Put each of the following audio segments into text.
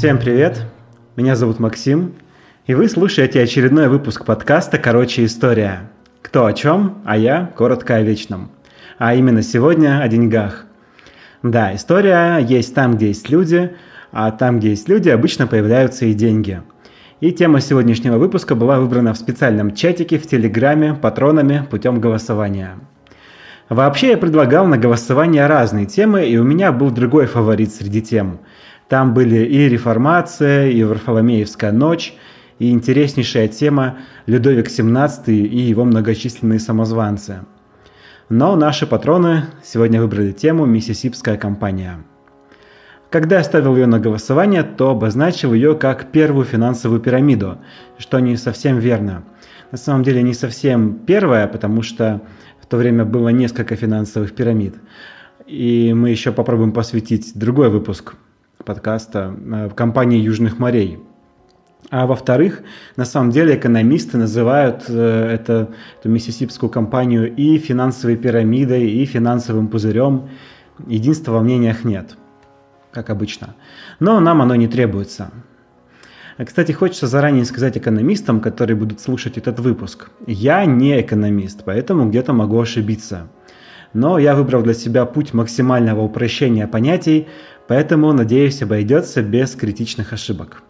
Всем привет! Меня зовут Максим, и вы слушаете очередной выпуск подкаста «Короче, история». Кто о чем, а я коротко о вечном. А именно сегодня о деньгах. Да, история есть там, где есть люди, а там, где есть люди, обычно появляются и деньги. И тема сегодняшнего выпуска была выбрана в специальном чатике в Телеграме патронами путем голосования. Вообще я предлагал на голосование разные темы, и у меня был другой фаворит среди тем. Там были и реформация, и Варфоломеевская ночь, и интереснейшая тема Людовик XVII и его многочисленные самозванцы. Но наши патроны сегодня выбрали тему «Миссисипская компания». Когда я ставил ее на голосование, то обозначил ее как первую финансовую пирамиду, что не совсем верно. На самом деле не совсем первая, потому что в то время было несколько финансовых пирамид. И мы еще попробуем посвятить другой выпуск подкаста э, компании Южных морей. А во-вторых, на самом деле экономисты называют э, это, эту миссисипскую компанию и финансовой пирамидой, и финансовым пузырем. Единства во мнениях нет, как обычно. Но нам оно не требуется. Кстати, хочется заранее сказать экономистам, которые будут слушать этот выпуск. Я не экономист, поэтому где-то могу ошибиться. Но я выбрал для себя путь максимального упрощения понятий, поэтому, надеюсь, обойдется без критичных ошибок.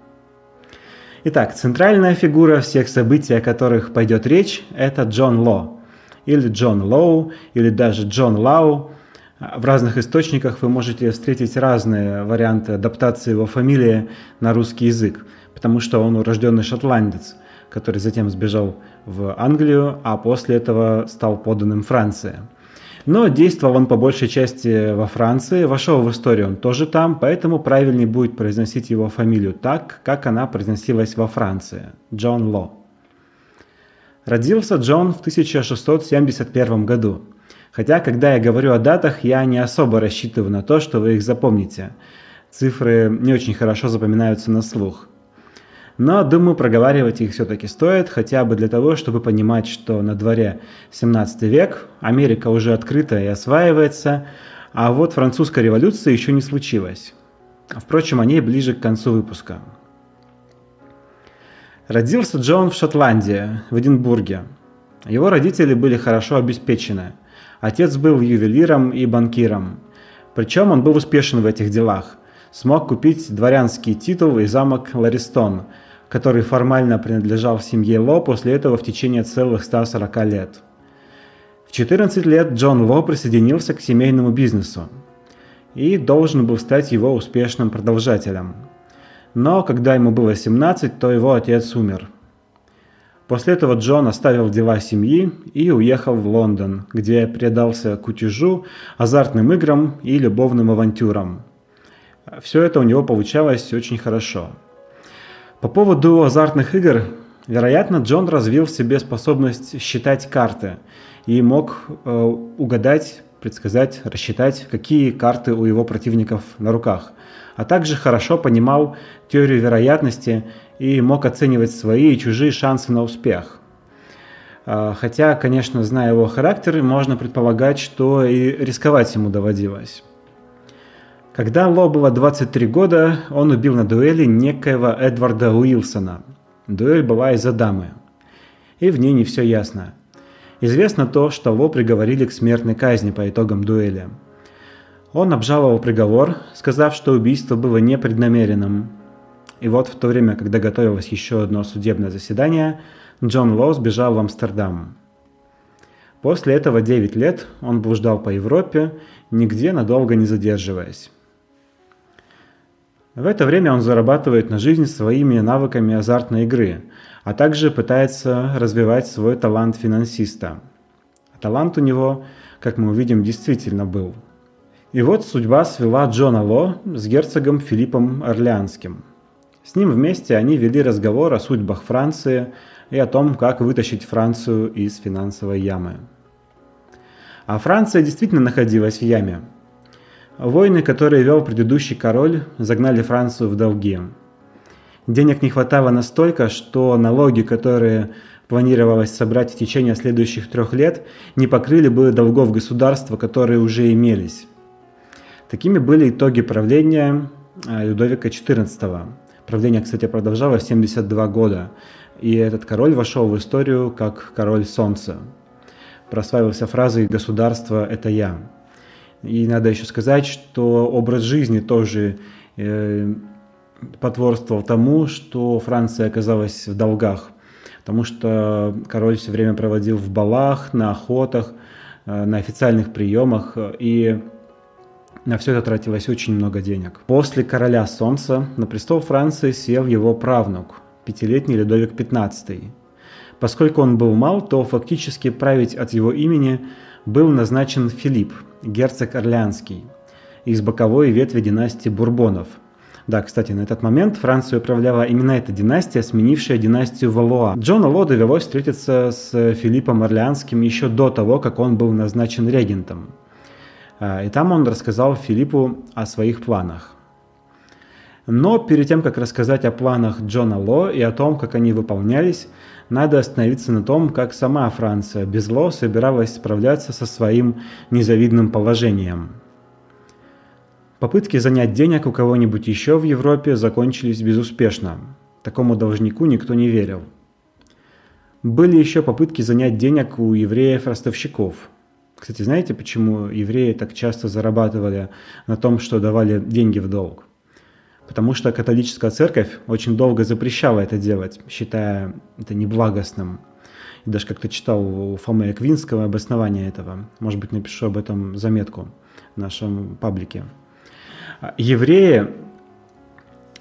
Итак, центральная фигура всех событий, о которых пойдет речь, это Джон Ло, или Джон Лоу, или даже Джон Лау. В разных источниках вы можете встретить разные варианты адаптации его фамилии на русский язык, потому что он урожденный шотландец, который затем сбежал в Англию, а после этого стал поданным Франции – но действовал он по большей части во Франции, вошел в историю он тоже там, поэтому правильнее будет произносить его фамилию так, как она произносилась во Франции – Джон Ло. Родился Джон в 1671 году. Хотя, когда я говорю о датах, я не особо рассчитываю на то, что вы их запомните. Цифры не очень хорошо запоминаются на слух. Но, думаю, проговаривать их все-таки стоит, хотя бы для того, чтобы понимать, что на дворе 17 век, Америка уже открыта и осваивается, а вот французская революция еще не случилась. Впрочем, о ней ближе к концу выпуска. Родился Джон в Шотландии, в Эдинбурге. Его родители были хорошо обеспечены. Отец был ювелиром и банкиром. Причем он был успешен в этих делах. Смог купить дворянский титул и замок Ларистон – который формально принадлежал семье Ло после этого в течение целых 140 лет. В 14 лет Джон Ло присоединился к семейному бизнесу и должен был стать его успешным продолжателем. Но когда ему было 17, то его отец умер. После этого Джон оставил дела семьи и уехал в Лондон, где предался кутежу, азартным играм и любовным авантюрам. Все это у него получалось очень хорошо – по поводу азартных игр, вероятно, Джон развил в себе способность считать карты и мог э, угадать, предсказать, рассчитать, какие карты у его противников на руках, а также хорошо понимал теорию вероятности и мог оценивать свои и чужие шансы на успех. Э, хотя, конечно, зная его характер, можно предполагать, что и рисковать ему доводилось. Когда Ло было 23 года, он убил на дуэли некоего Эдварда Уилсона. Дуэль была из-за дамы. И в ней не все ясно. Известно то, что Ло приговорили к смертной казни по итогам дуэли. Он обжаловал приговор, сказав, что убийство было непреднамеренным. И вот в то время, когда готовилось еще одно судебное заседание, Джон Ло сбежал в Амстердам. После этого 9 лет он блуждал по Европе, нигде надолго не задерживаясь. В это время он зарабатывает на жизнь своими навыками азартной игры, а также пытается развивать свой талант финансиста. Талант у него, как мы увидим, действительно был. И вот судьба свела Джона Ло с герцогом Филиппом Орлеанским. С ним вместе они вели разговор о судьбах Франции и о том, как вытащить Францию из финансовой ямы. А Франция действительно находилась в яме – Войны, которые вел предыдущий король, загнали Францию в долги. Денег не хватало настолько, что налоги, которые планировалось собрать в течение следующих трех лет, не покрыли бы долгов государства, которые уже имелись. Такими были итоги правления э, Людовика XIV. Правление, кстати, продолжалось 72 года. И этот король вошел в историю как король солнца. Прославился фразой «государство – это я». И надо еще сказать, что образ жизни тоже э, потворствовал тому, что Франция оказалась в долгах. Потому что король все время проводил в балах, на охотах, э, на официальных приемах. И на все это тратилось очень много денег. После короля Солнца на престол Франции сел его правнук, пятилетний Людовик XV. Поскольку он был мал, то фактически править от его имени был назначен Филипп, герцог Орлеанский, из боковой ветви династии Бурбонов. Да, кстати, на этот момент Францию управляла именно эта династия, сменившая династию Валуа. Джону Ло довелось встретиться с Филиппом Орлеанским еще до того, как он был назначен регентом. А, и там он рассказал Филиппу о своих планах. Но перед тем, как рассказать о планах Джона Ло и о том, как они выполнялись, надо остановиться на том, как сама Франция без Ло собиралась справляться со своим незавидным положением. Попытки занять денег у кого-нибудь еще в Европе закончились безуспешно. Такому должнику никто не верил. Были еще попытки занять денег у евреев-ростовщиков – кстати, знаете, почему евреи так часто зарабатывали на том, что давали деньги в долг? Потому что католическая церковь очень долго запрещала это делать, считая это неблагостным. И даже как-то читал у Фомы Аквинского обоснование этого. Может быть, напишу об этом заметку в нашем паблике. Евреи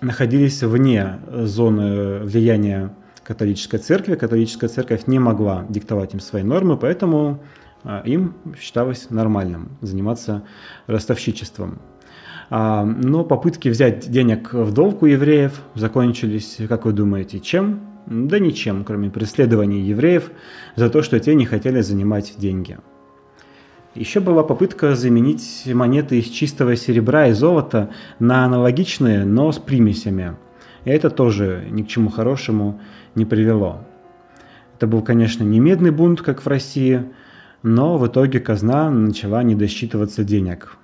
находились вне зоны влияния католической церкви. Католическая церковь не могла диктовать им свои нормы, поэтому а, им считалось нормальным заниматься ростовщичеством. А, но попытки взять денег в долг у евреев закончились, как вы думаете, чем? Да ничем, кроме преследований евреев за то, что те не хотели занимать деньги. Еще была попытка заменить монеты из чистого серебра и золота на аналогичные, но с примесями. И это тоже ни к чему хорошему не привело. Это был, конечно, не медный бунт, как в России – но в итоге казна начала не досчитываться денег.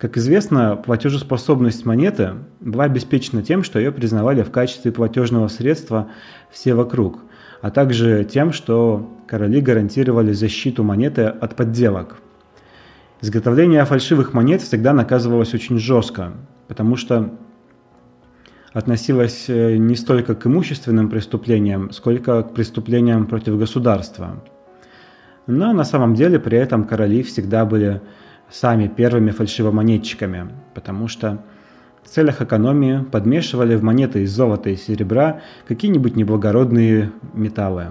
Как известно, платежеспособность монеты была обеспечена тем, что ее признавали в качестве платежного средства все вокруг, а также тем, что короли гарантировали защиту монеты от подделок. Изготовление фальшивых монет всегда наказывалось очень жестко, потому что относилось э, не столько к имущественным преступлениям, сколько к преступлениям против государства – но на самом деле при этом короли всегда были сами первыми фальшивомонетчиками, потому что в целях экономии подмешивали в монеты из золота и серебра какие-нибудь неблагородные металлы.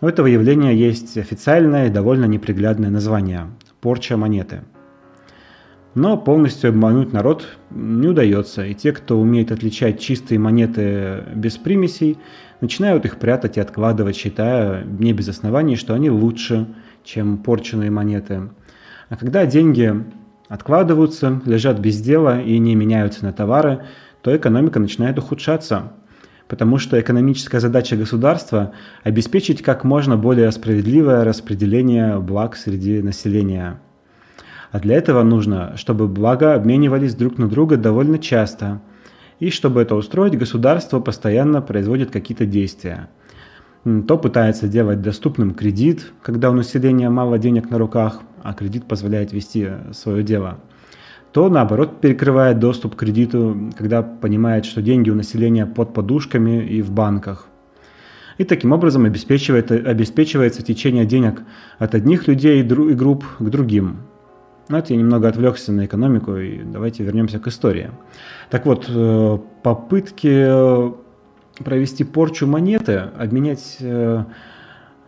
У этого явления есть официальное и довольно неприглядное название – порча монеты. Но полностью обмануть народ не удается, и те, кто умеет отличать чистые монеты без примесей, начинают их прятать и откладывать, считая не без оснований, что они лучше, чем порченные монеты. А когда деньги откладываются, лежат без дела и не меняются на товары, то экономика начинает ухудшаться. Потому что экономическая задача государства – обеспечить как можно более справедливое распределение благ среди населения. А для этого нужно, чтобы блага обменивались друг на друга довольно часто – и чтобы это устроить, государство постоянно производит какие-то действия. То пытается делать доступным кредит, когда у населения мало денег на руках, а кредит позволяет вести свое дело. То, наоборот, перекрывает доступ к кредиту, когда понимает, что деньги у населения под подушками и в банках. И таким образом обеспечивает, обеспечивается течение денег от одних людей и групп к другим. Но это я немного отвлекся на экономику, и давайте вернемся к истории. Так вот, э, попытки э, провести порчу монеты, обменять э,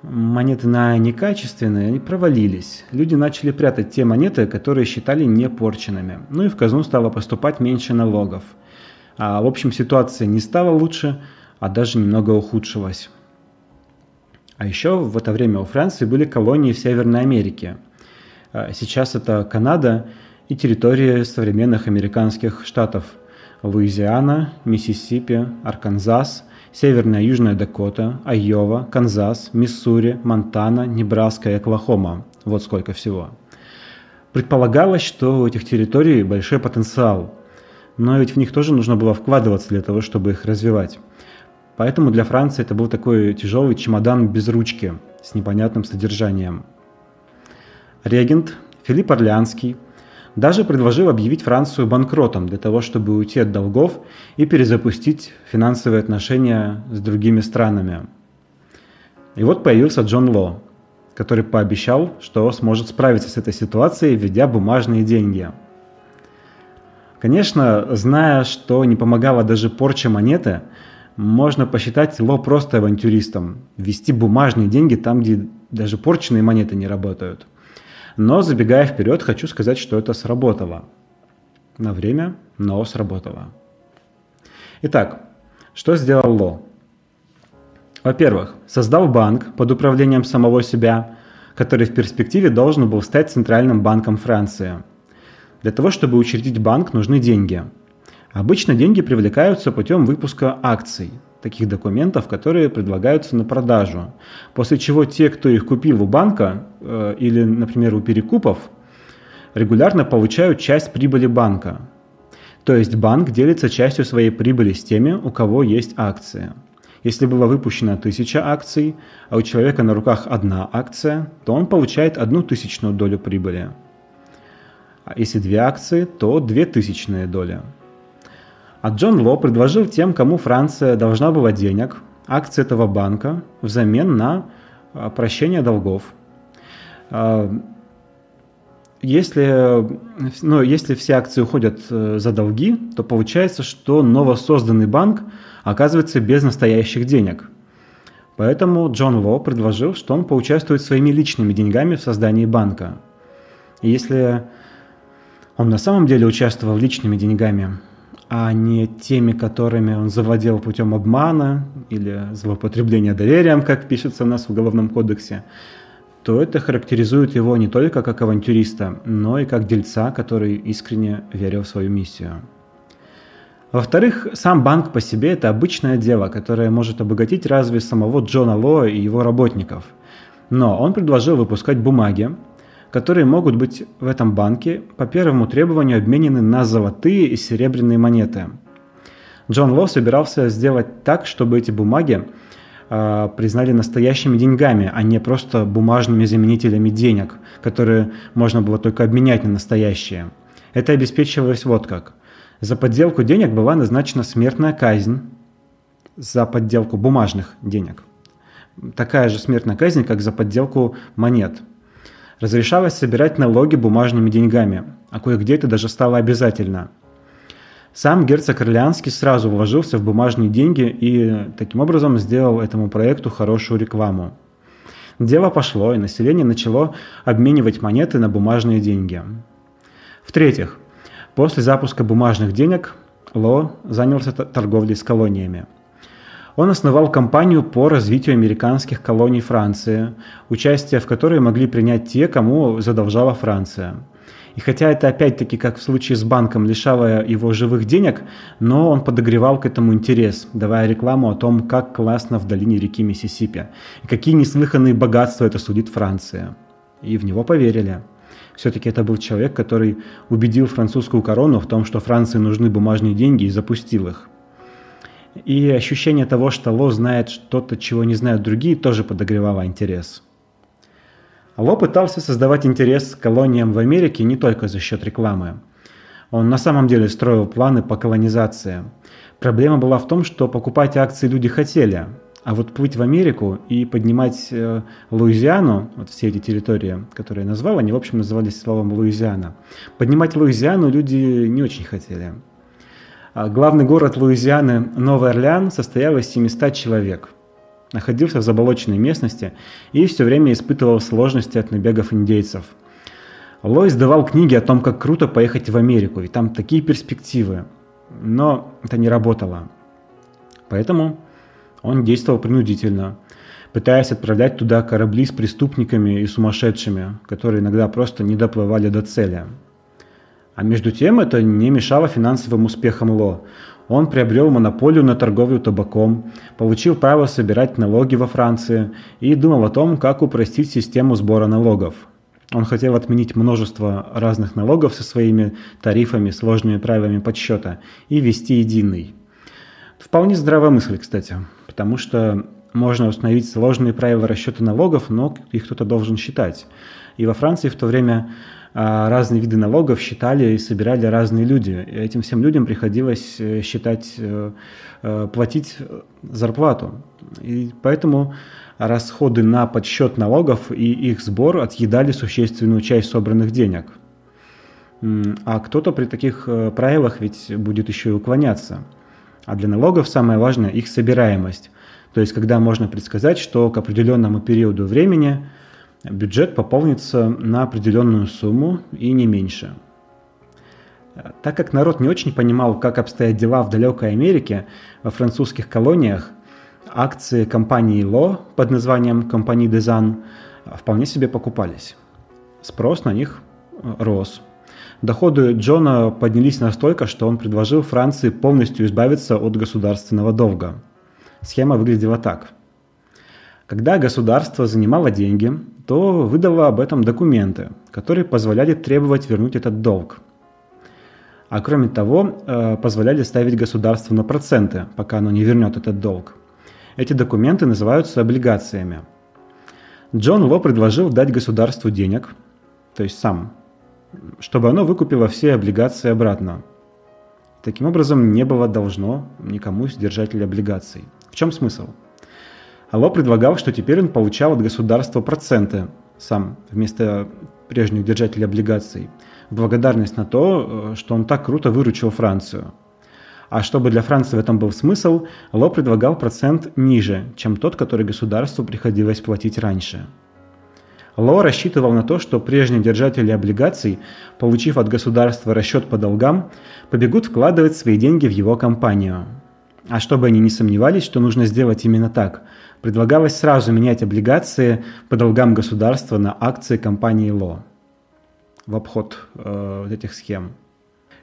монеты на некачественные, они провалились. Люди начали прятать те монеты, которые считали непорченными. Ну и в казну стало поступать меньше налогов. А в общем ситуация не стала лучше, а даже немного ухудшилась. А еще в это время у Франции были колонии в Северной Америке – а сейчас это Канада и территории современных американских штатов Луизиана, Миссисипи, Арканзас, Северная и Южная Дакота, Айова, Канзас, Миссури, Монтана, Небраска и Оклахома. Вот сколько всего. Предполагалось, что у этих территорий большой потенциал. но ведь в них тоже нужно было вкладываться для того, чтобы их развивать. Поэтому для Франции это был такой тяжелый чемодан без ручки с непонятным содержанием. Регент Филипп Орлеанский даже предложил объявить Францию банкротом для того, чтобы уйти от долгов и перезапустить финансовые отношения с другими странами. И вот появился Джон Ло, который пообещал, что сможет справиться с этой ситуацией, введя бумажные деньги. Конечно, зная, что не помогала даже порча монеты, можно посчитать Ло просто авантюристом, ввести бумажные деньги там, где даже порченные монеты не работают. Но забегая вперед, хочу сказать, что это сработало. На время, но сработало. Итак, что сделал Ло? Во-первых, создал банк под управлением самого себя, который в перспективе должен был стать центральным банком Франции. Для того, чтобы учредить банк, нужны деньги. Обычно деньги привлекаются путем выпуска акций, таких документов, которые предлагаются на продажу. После чего те, кто их купил у банка э, или, например, у перекупов, регулярно получают часть прибыли банка. То есть банк делится частью своей прибыли с теми, у кого есть акции. Если было выпущено 1000 акций, а у человека на руках одна акция, то он получает одну тысячную долю прибыли. А если две акции, то две тысячные доли. А Джон Ло предложил тем, кому Франция должна была денег, акции этого банка взамен на а, прощение долгов. А, если, ну, если все акции уходят э, за долги, то получается, что новосозданный банк оказывается без настоящих денег. Поэтому Джон Ло предложил, что он поучаствует своими личными деньгами в создании банка. И если он на самом деле участвовал личными деньгами, а не теми, которыми он завладел путем обмана или злоупотребления доверием, как пишется у нас в Уголовном кодексе, то это характеризует его не только как авантюриста, но и как дельца, который искренне верил в свою миссию. Во-вторых, сам банк по себе – это обычное дело, которое может обогатить разве самого Джона Лоа и его работников. Но он предложил выпускать бумаги, которые могут быть в этом банке по первому требованию обменены на золотые и серебряные монеты. Джон Ло собирался сделать так, чтобы эти бумаги э, признали настоящими деньгами, а не просто бумажными заменителями денег, которые можно было только обменять на настоящие. Это обеспечивалось вот как – за подделку денег была назначена смертная казнь за подделку бумажных денег. Такая же смертная казнь, как за подделку монет. Разрешалось собирать налоги бумажными деньгами, а кое-где это даже стало обязательно. Сам герцог Орлеанский сразу вложился в бумажные деньги и таким образом сделал этому проекту хорошую рекламу. Дело пошло, и население начало обменивать монеты на бумажные деньги. В-третьих, После запуска бумажных денег Ло занялся торговлей с колониями. Он основал компанию по развитию американских колоний Франции, участие в которой могли принять те, кому задолжала Франция. И хотя это опять-таки, как в случае с банком, лишало его живых денег, но он подогревал к этому интерес, давая рекламу о том, как классно в долине реки Миссисипи, и какие неслыханные богатства это судит Франция. И в него поверили. Все-таки это был человек, который убедил французскую корону в том, что Франции нужны бумажные деньги и запустил их. И ощущение того, что Ло знает что-то, чего не знают другие, тоже подогревало интерес. Ло пытался создавать интерес к колониям в Америке не только за счет рекламы. Он на самом деле строил планы по колонизации. Проблема была в том, что покупать акции люди хотели, а вот плыть в Америку и поднимать э, Луизиану, вот все эти территории, которые я назвал, они, в общем, назывались словом Луизиана. Поднимать Луизиану люди не очень хотели. А главный город Луизианы, Новый Орлеан, состоял из 700 человек. Находился в заболоченной местности и все время испытывал сложности от набегов индейцев. Ло издавал книги о том, как круто поехать в Америку, и там такие перспективы. Но это не работало. Поэтому он действовал принудительно, пытаясь отправлять туда корабли с преступниками и сумасшедшими, которые иногда просто не доплывали до цели. А между тем это не мешало финансовым успехам Ло. Он приобрел монополию на торговлю табаком, получил право собирать налоги во Франции и думал о том, как упростить систему сбора налогов. Он хотел отменить множество разных налогов со своими тарифами, сложными правилами подсчета и ввести единый. Вполне здравая мысль, кстати, потому что можно установить сложные правила расчета налогов, но их кто-то должен считать. И во Франции в то время разные виды налогов считали и собирали разные люди. И этим всем людям приходилось э, считать, э, э, платить зарплату. И поэтому расходы на подсчет налогов и их сбор отъедали существенную часть собранных денег. А кто-то при таких правилах ведь будет еще и уклоняться. А для налогов самое важное их собираемость. То есть, когда можно предсказать, что к определенному периоду времени бюджет пополнится на определенную сумму и не меньше. Так как народ не очень понимал, как обстоят дела в далекой Америке, во французских колониях акции компании Ло под названием компании Дезан вполне себе покупались. Спрос на них рос. Доходы Джона поднялись настолько, что он предложил Франции полностью избавиться от государственного долга. Схема выглядела так. Когда государство занимало деньги, то выдало об этом документы, которые позволяли требовать вернуть этот долг. А кроме того, э, позволяли ставить государство на проценты, пока оно не вернет этот долг. Эти документы называются облигациями. Джон Ло предложил дать государству денег, то есть сам, чтобы оно выкупило все облигации обратно. Таким образом, не было должно никому из держателей облигаций. В чем смысл? Алло предлагал, что теперь он получал от государства проценты сам вместо прежних держателей облигаций, в благодарность на то, э, что он так круто выручил Францию. А чтобы для Франции в этом был смысл, Ло предлагал процент ниже, чем тот, который государству приходилось платить раньше. Ло рассчитывал на то, что прежние держатели облигаций, получив от государства расчет по долгам, побегут вкладывать свои деньги в его компанию. А чтобы они не сомневались, что нужно сделать именно так, предлагалось сразу менять облигации по долгам государства на акции компании ЛО в обход э, вот этих схем.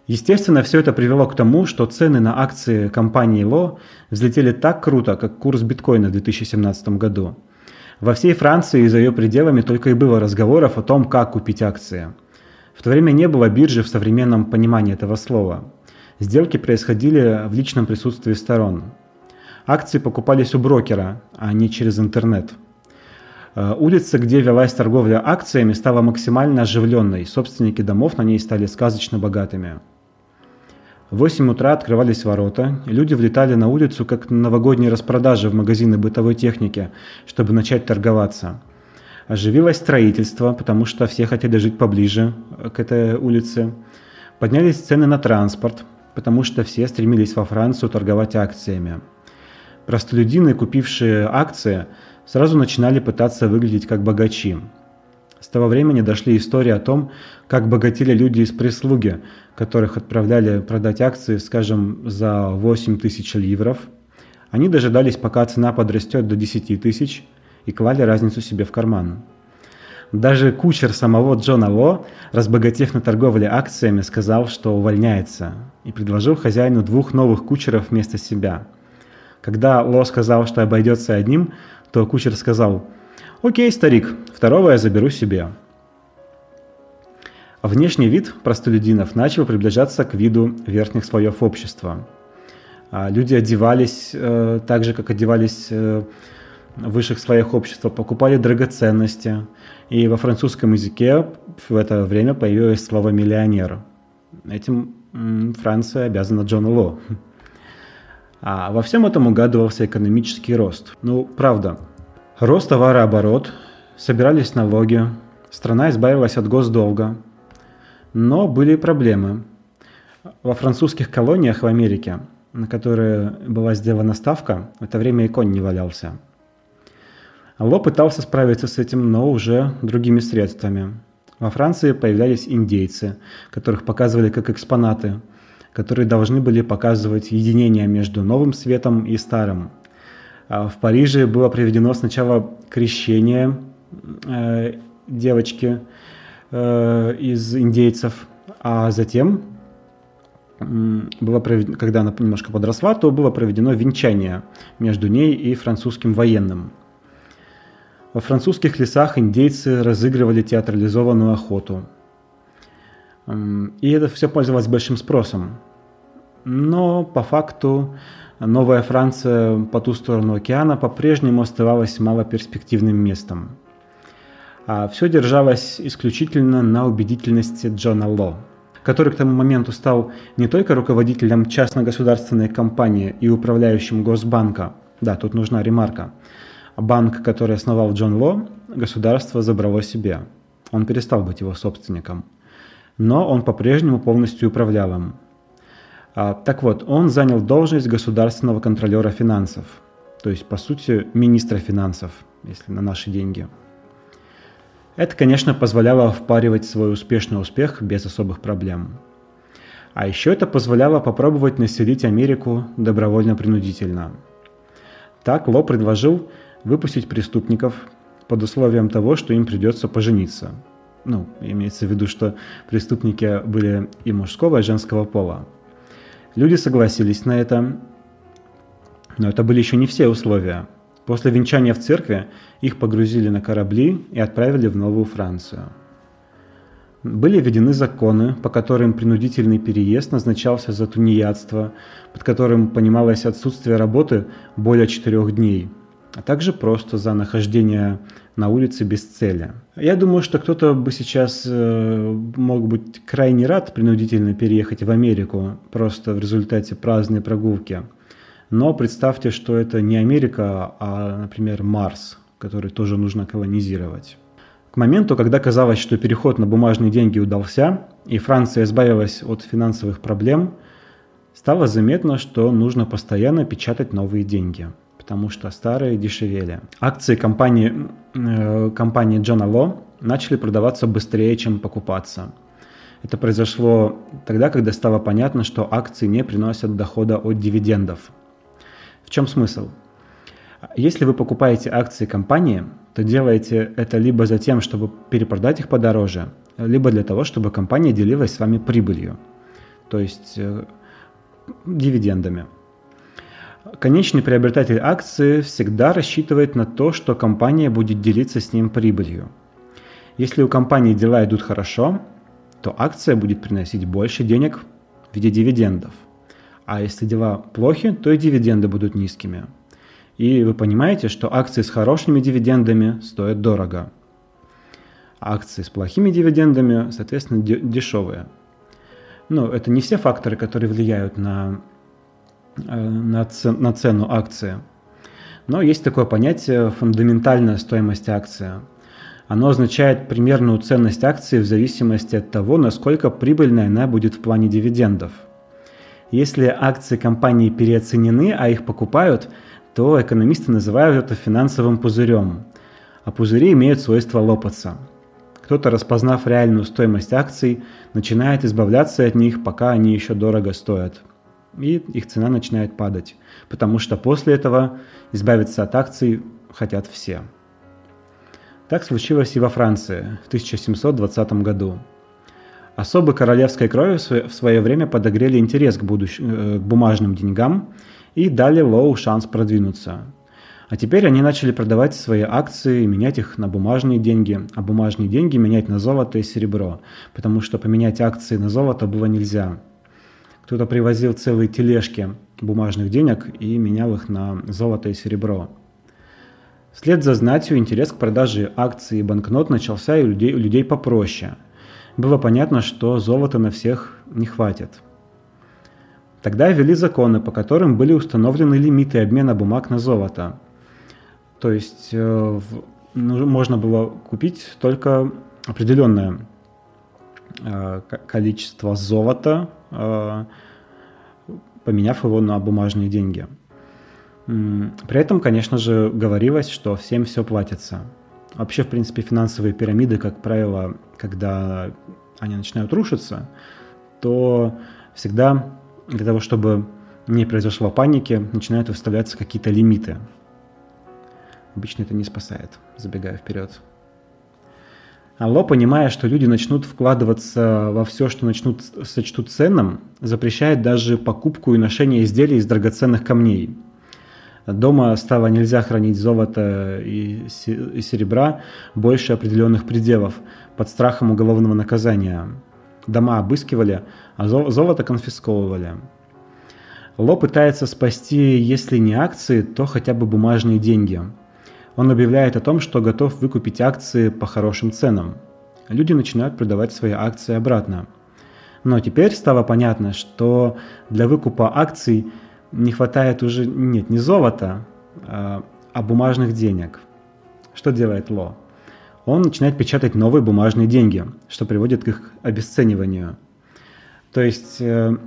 Естественно, все это привело к тому, что цены на акции компании ЛО взлетели так круто, как курс биткоина в 2017 году. Во всей Франции и за ее пределами только и было разговоров о том, как купить акции. В то время не было биржи в современном понимании этого слова. Сделки происходили в личном присутствии сторон. Акции покупались у брокера, а не через интернет. Э, улица, где велась торговля акциями, стала максимально оживленной. Собственники домов на ней стали сказочно богатыми. В 8 утра открывались ворота, люди влетали на улицу, как на новогодние распродажи в магазины бытовой техники, чтобы начать торговаться. Оживилось строительство, потому что все хотели жить поближе к этой улице. Поднялись цены на транспорт, потому что все стремились во Францию торговать акциями. Простолюдины, купившие акции, сразу начинали пытаться выглядеть как богачи. С того времени дошли истории о том, как богатели люди из прислуги, которых отправляли продать акции, скажем, за 8 тысяч ливров. Они дожидались, пока цена подрастет до 10 тысяч, и клали разницу себе в карман. Даже кучер самого Джона Ло, разбогатев на торговле акциями, сказал, что увольняется, и предложил хозяину двух новых кучеров вместо себя – когда Ло сказал, что обойдется одним, то кучер сказал, «Окей, старик, второго я заберу себе». Внешний вид простолюдинов начал приближаться к виду верхних слоев общества. А люди одевались э, так же, как одевались э, в высших слоях общества, покупали драгоценности. И во французском языке в это время появилось слово «миллионер». Этим Франция обязана Джону Ло. А во всем этом угадывался экономический рост. Ну, правда. Рост товарооборот, собирались налоги, страна избавилась от госдолга. Но были и проблемы. Во французских колониях в Америке, на которые была сделана ставка, в это время и конь не валялся. Ло пытался справиться с этим, но уже другими средствами. Во Франции появлялись индейцы, которых показывали как экспонаты – которые должны были показывать единение между новым светом и старым. А в Париже было проведено сначала крещение э, девочки э, из индейцев, а затем, было проведено, когда она немножко подросла, то было проведено венчание между ней и французским военным. Во французских лесах индейцы разыгрывали театрализованную охоту. И это все пользовалось большим спросом. Но по факту Новая Франция по ту сторону океана по-прежнему оставалась малоперспективным местом. А все держалось исключительно на убедительности Джона Ло, который к тому моменту стал не только руководителем частно-государственной компании и управляющим Госбанка, да, тут нужна ремарка, банк, который основал Джон Ло, государство забрало себе. Он перестал быть его собственником. Но он по-прежнему полностью управлял им. А, так вот, он занял должность государственного контролера финансов, то есть, по сути, министра финансов, если на наши деньги. Это, конечно, позволяло впаривать свой успешный успех без особых проблем. А еще это позволяло попробовать населить Америку добровольно-принудительно. Так Ло предложил выпустить преступников под условием того, что им придется пожениться. Ну, имеется в виду, что преступники были и мужского, и женского пола. Люди согласились на это, но это были еще не все условия. После венчания в церкви их погрузили на корабли и отправили в Новую Францию. Были введены законы, по которым принудительный переезд назначался за тунеядство, под которым понималось отсутствие работы более четырех дней, а также просто за нахождение на улице без цели. Я думаю, что кто-то бы сейчас э, мог быть крайне рад принудительно переехать в Америку просто в результате праздной прогулки. Но представьте, что это не Америка, а, например, Марс, который тоже нужно колонизировать. К моменту, когда казалось, что переход на бумажные деньги удался, и Франция избавилась от финансовых проблем, стало заметно, что нужно постоянно печатать новые деньги – потому что старые дешевели. Акции компании, э, компании Джона Ло начали продаваться быстрее, чем покупаться. Это произошло тогда, когда стало понятно, что акции не приносят дохода от дивидендов. В чем смысл? Если вы покупаете акции компании, то делаете это либо за тем, чтобы перепродать их подороже, либо для того, чтобы компания делилась с вами прибылью, то есть э, дивидендами. Конечный приобретатель акции всегда рассчитывает на то, что компания будет делиться с ним прибылью. Если у компании дела идут хорошо, то акция будет приносить больше денег в виде дивидендов. А если дела плохи, то и дивиденды будут низкими. И вы понимаете, что акции с хорошими дивидендами стоят дорого. А акции с плохими дивидендами, соответственно, дешевые. Но это не все факторы, которые влияют на на, цен, на цену акции. Но есть такое понятие фундаментальная стоимость акции. Оно означает примерную ценность акции в зависимости от того, насколько прибыльной она будет в плане дивидендов. Если акции компании переоценены, а их покупают, то экономисты называют это финансовым пузырем. А пузыри имеют свойство лопаться. Кто-то, распознав реальную стоимость акций, начинает избавляться от них, пока они еще дорого стоят и их цена начинает падать, потому что после этого избавиться от акций хотят все. Так случилось и во Франции в 1720 году. Особы королевской крови в свое время подогрели интерес к, будущ... Э, к бумажным деньгам и дали Лоу шанс продвинуться. А теперь они начали продавать свои акции и менять их на бумажные деньги, а бумажные деньги менять на золото и серебро, потому что поменять акции на золото было нельзя – кто-то привозил целые тележки бумажных денег и менял их на золото и серебро. Вслед за знатью интерес к продаже акций и банкнот начался и у людей, у людей попроще. Было понятно, что золота на всех не хватит. Тогда ввели законы, по которым были установлены лимиты обмена бумаг на золото. То есть э, в, ну, можно было купить только определенное э, количество золота поменяв его на бумажные деньги. При этом, конечно же, говорилось, что всем все платится. Вообще, в принципе, финансовые пирамиды, как правило, когда они начинают рушиться, то всегда для того, чтобы не произошло паники, начинают выставляться какие-то лимиты. Обычно это не спасает, забегая вперед. Алло, понимая, что люди начнут вкладываться во все, что начнут сочтут ценным, запрещает даже покупку и ношение изделий из драгоценных камней. Дома стало нельзя хранить золото и серебра больше определенных пределов под страхом уголовного наказания. Дома обыскивали, а золото конфисковывали. Ло пытается спасти, если не акции, то хотя бы бумажные деньги. Он объявляет о том, что готов выкупить акции по хорошим ценам. Люди начинают продавать свои акции обратно. Но теперь стало понятно, что для выкупа акций не хватает уже, нет, не золота, а, а бумажных денег. Что делает Ло? Он начинает печатать новые бумажные деньги, что приводит к их обесцениванию. То есть э,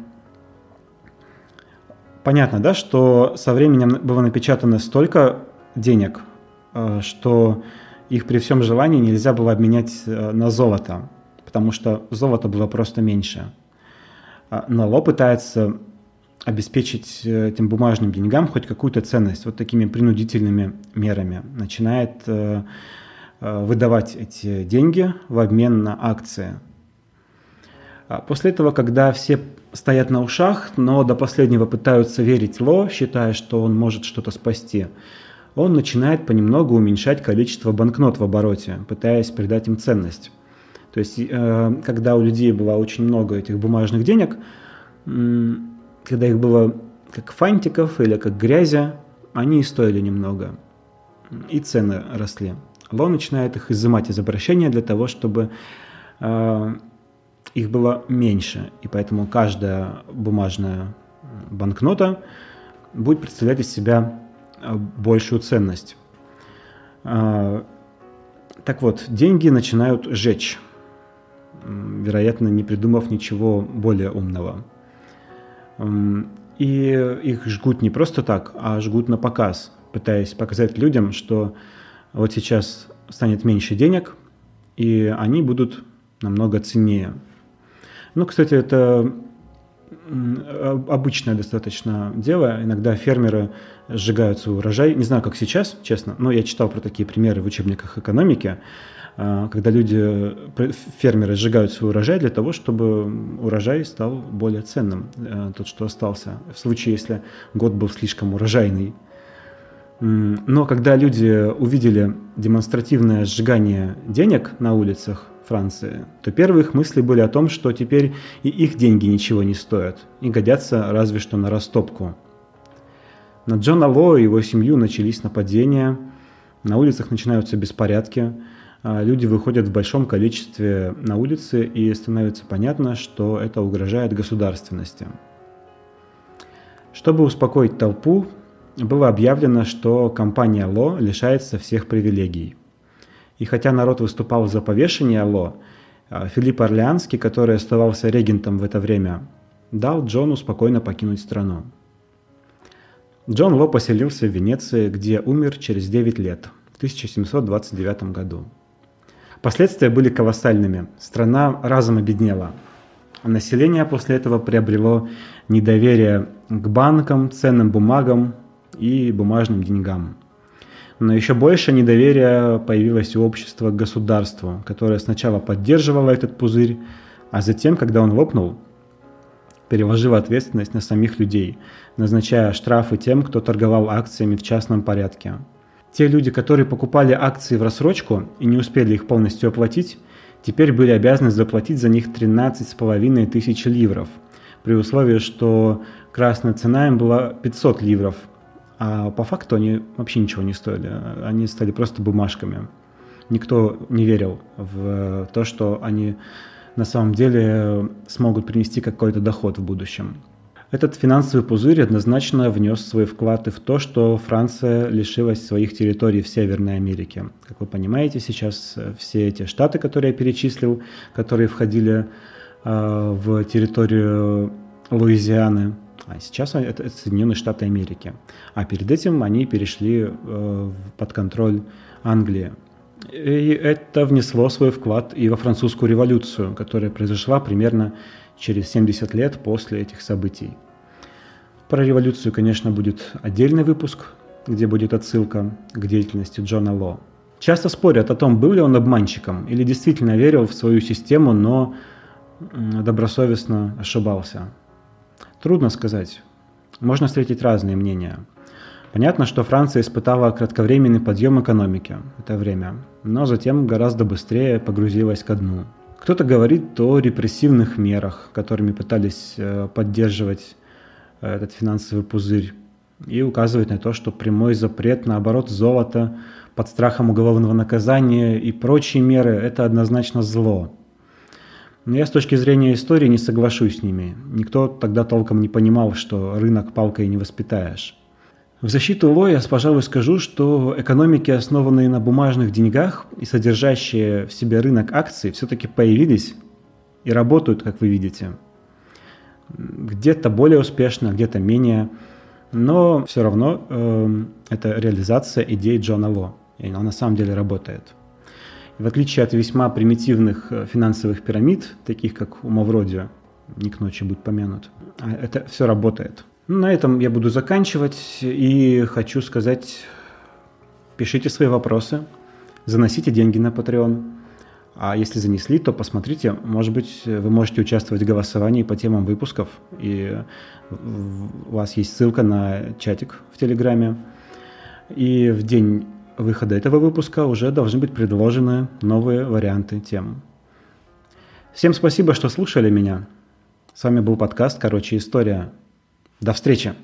понятно, да, что со временем было напечатано столько денег, что их при всем желании нельзя было обменять э, на золото, потому что золота было просто меньше. А, но Ло пытается обеспечить э, этим бумажным деньгам хоть какую-то ценность вот такими принудительными мерами. Начинает выдавать эти деньги в обмен на акции. А после этого, когда все стоят на ушах, но до последнего пытаются верить Ло, считая, что он может что-то спасти, он начинает понемногу уменьшать количество банкнот в обороте, пытаясь придать им ценность. То есть, э, когда у людей было очень много этих бумажных денег, когда их было как фантиков или как грязи, они и стоили немного. И цены росли. Ло начинает их изымать из обращения для того, чтобы э, их было меньше, и поэтому каждая бумажная банкнота будет представлять из себя большую ценность. А, так вот, деньги начинают жечь, вероятно, не придумав ничего более умного. И их жгут не просто так, а жгут на показ, пытаясь показать людям, что вот сейчас станет меньше денег, и они будут намного ценнее. Ну, кстати, это обычное достаточно дело. Иногда фермеры сжигают свой урожай. Не знаю, как сейчас, честно, но я читал про такие примеры в учебниках экономики, а, когда люди, фермеры сжигают свой урожай для того, чтобы урожай стал более ценным, э, тот, что остался. В случае, если год был слишком урожайный. Но когда люди увидели демонстративное сжигание денег на улицах, Франции, то первые их мысли были о том, что теперь и их деньги ничего не стоят и годятся разве что на растопку. На Джона Ло и его семью начались нападения, на улицах начинаются беспорядки, а люди выходят в большом количестве на улицы и становится понятно, что это угрожает государственности. Чтобы успокоить толпу, было объявлено, что компания Ло лишается всех привилегий – и хотя народ выступал за повешение Ло, а, Филипп Орлеанский, который оставался регентом в это время, дал Джону спокойно покинуть страну. Джон Ло поселился в Венеции, где умер через 9 лет, в 1729 году. Последствия были колоссальными. Страна разом обеднела. Население после этого приобрело недоверие к банкам, ценным бумагам и бумажным деньгам. Но еще больше недоверия появилось у общества к государству, которое сначала поддерживало этот пузырь, а затем, когда он лопнул, переложило ответственность на самих людей, назначая штрафы тем, кто торговал акциями в частном порядке. Те люди, которые покупали акции в рассрочку и не успели их полностью оплатить, теперь были обязаны заплатить за них 13,5 тысяч ливров, при условии, что красная цена им была 500 ливров – а по факту они вообще ничего не стоили. Они стали просто бумажками. Никто не верил в то, что они на самом деле смогут принести какой-то доход в будущем. Этот финансовый пузырь однозначно внес свой вклад и в то, что Франция лишилась своих территорий в Северной Америке. Как вы понимаете, сейчас все эти штаты, которые я перечислил, которые входили э, в территорию Луизианы, а сейчас это Соединенные Штаты Америки. А перед этим они перешли э, под контроль Англии. И это внесло свой вклад и во французскую революцию, которая произошла примерно через 70 лет после этих событий. Про революцию, конечно, будет отдельный выпуск, где будет отсылка к деятельности Джона Ло. Часто спорят о том, был ли он обманщиком или действительно верил в свою систему, но добросовестно ошибался. Трудно сказать. Можно встретить разные мнения. Понятно, что Франция испытала кратковременный подъем экономики в это время, но затем гораздо быстрее погрузилась ко дну. Кто-то говорит о репрессивных мерах, которыми пытались э, поддерживать э, этот финансовый пузырь, и указывает на то, что прямой запрет на оборот золота под страхом уголовного наказания и прочие меры – это однозначно зло. Но я с точки зрения истории не соглашусь с ними. Никто тогда толком не понимал, что рынок палкой не воспитаешь. В защиту Ло я, пожалуй, скажу, что экономики, основанные на бумажных деньгах и содержащие в себе рынок акций, все-таки появились и работают, как вы видите. Где-то более успешно, где-то менее, но все равно э, это реализация идей Джона Ло, и она на самом деле работает. В отличие от весьма примитивных э, финансовых пирамид, таких как у Мавроди, не к ночи будет помянут, а это все работает – на этом я буду заканчивать и хочу сказать, пишите свои вопросы, заносите деньги на Patreon. А если занесли, то посмотрите, может быть, вы можете участвовать в голосовании по темам выпусков, и у вас есть ссылка на чатик в Телеграме. И в день выхода этого выпуска уже должны быть предложены новые варианты тем. Всем спасибо, что слушали меня. С вами был подкаст «Короче, история». До встречи!